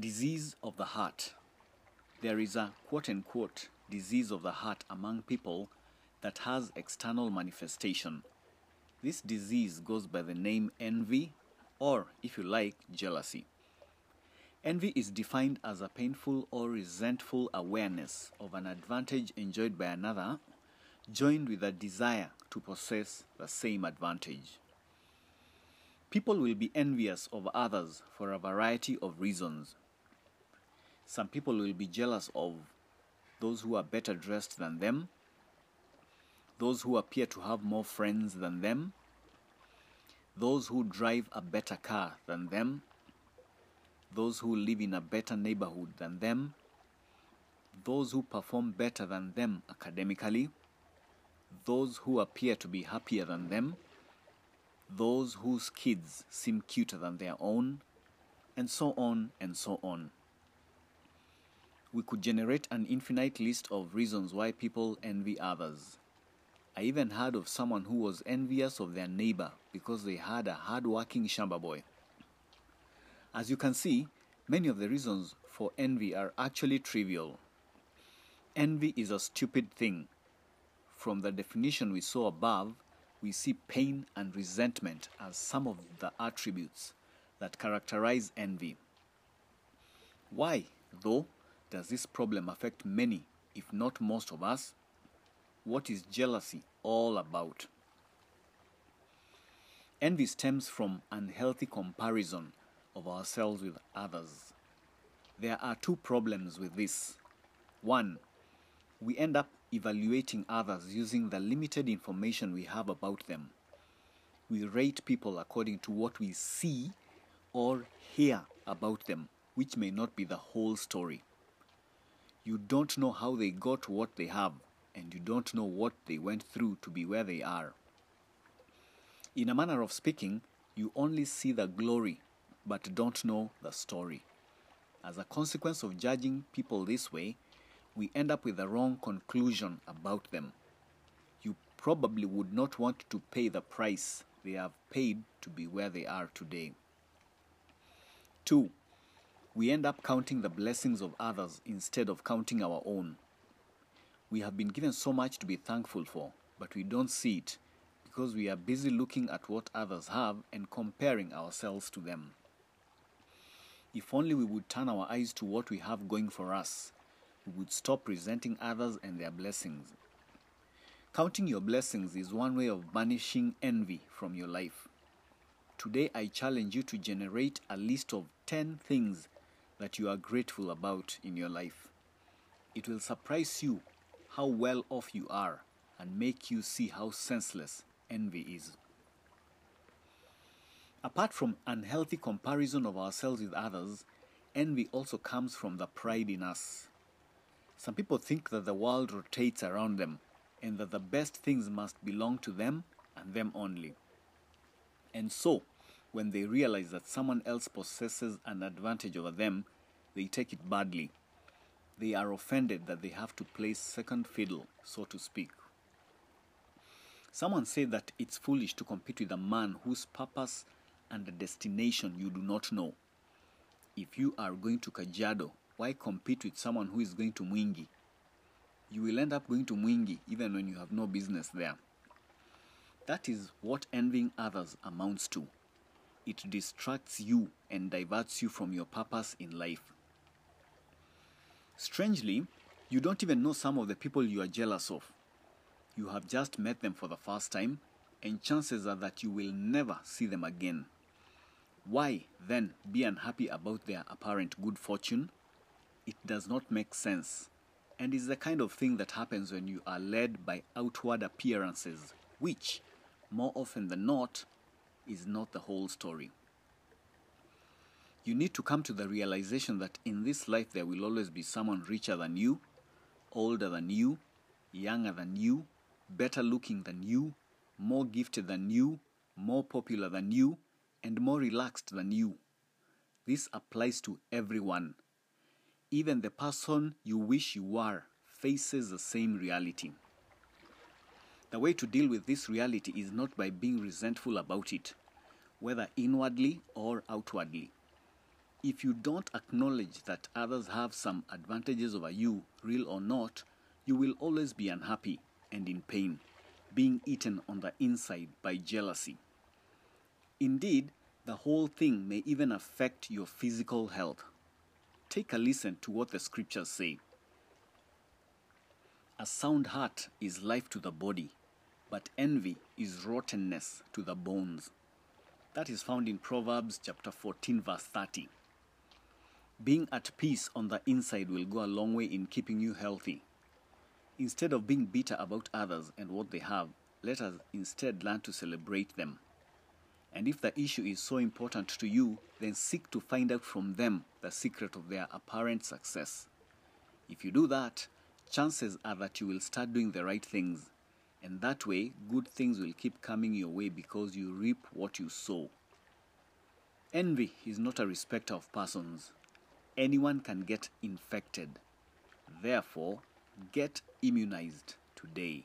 disease of the heart. There is a quote unquote disease of the heart among people that has external manifestation. This disease goes by the name envy, or if you like, jealousy. Envy is defined as a painful or resentful awareness of an advantage enjoyed by another, joined with a desire to possess the same advantage. People will be envious of others for a variety of reasons. Some people will be jealous of those who are better dressed than them, those who appear to have more friends than them, those who drive a better car than them, those who live in a better neighborhood than them, those who perform better than them academically, those who appear to be happier than them, those whose kids seem cuter than their own, and so on and so on. We could generate an infinite list of reasons why people envy others. I even heard of someone who was envious of their neighbor because they had a hard-working shamba boy. As you can see, many of the reasons for envy are actually trivial. Envy is a stupid thing. From the definition we saw above, we see pain and resentment as some of the attributes that characterize envy. Why, though, does this problem affect many, if not most of us? What is jealousy all about? Envy stems from unhealthy comparison of ourselves with others. There are two problems with this. One, we end up evaluating others using the limited information we have about them. We rate people according to what we see or hear about them, which may not be the whole story. You don't know how they got what they have, and you don't know what they went through to be where they are. In a manner of speaking, you only see the glory, but don't know the story. As a consequence of judging people this way, we end up with the wrong conclusion about them. You probably would not want to pay the price they have paid to be where they are today. 2. We end up counting the blessings of others instead of counting our own. We have been given so much to be thankful for, but we don't see it because we are busy looking at what others have and comparing ourselves to them. If only we would turn our eyes to what we have going for us, we would stop resenting others and their blessings. Counting your blessings is one way of banishing envy from your life. Today, I challenge you to generate a list of 10 things that you are grateful about in your life. It will surprise you how well off you are and make you see how senseless envy is. Apart from unhealthy comparison of ourselves with others, envy also comes from the pride in us. Some people think that the world rotates around them and that the best things must belong to them and them only. And so, when they realize that someone else possesses an advantage over them, they take it badly. They are offended that they have to play second fiddle, so to speak. Someone said that it's foolish to compete with a man whose purpose and destination you do not know. If you are going to Kajiado, why compete with someone who is going to Mwingi? You will end up going to Mwingi even when you have no business there. That is what envying others amounts to. It distracts you and diverts you from your purpose in life. Strangely, you don't even know some of the people you are jealous of. You have just met them for the first time, and chances are that you will never see them again. Why, then, be unhappy about their apparent good fortune? It does not make sense, and is the kind of thing that happens when you are led by outward appearances, which, more often than not, is not the whole story. You need to come to the realization that in this life there will always be someone richer than you, older than you, younger than you, better looking than you, more gifted than you, more popular than you, and more relaxed than you. This applies to everyone. Even the person you wish you were faces the same reality. The way to deal with this reality is not by being resentful about it, whether inwardly or outwardly. if you don't acknowledge that others have some advantages over you, real or not, you will always be unhappy and in pain, being eaten on the inside by jealousy. Indeed, the whole thing may even affect your physical health. Take a listen to what the scriptures say. A sound heart is life to the body, but envy is rottenness to the bones. That is found in Proverbs chapter 14, verse 30. Being at peace on the inside will go a long way in keeping you healthy. Instead of being bitter about others and what they have, let us instead learn to celebrate them. And if the issue is so important to you, then seek to find out from them the secret of their apparent success. If you do that, chances are that you will start doing the right things, and that way, good things will keep coming your way because you reap what you sow. Envy is not a respecter of persons. Anyone can get infected. Therefore, get immunized today.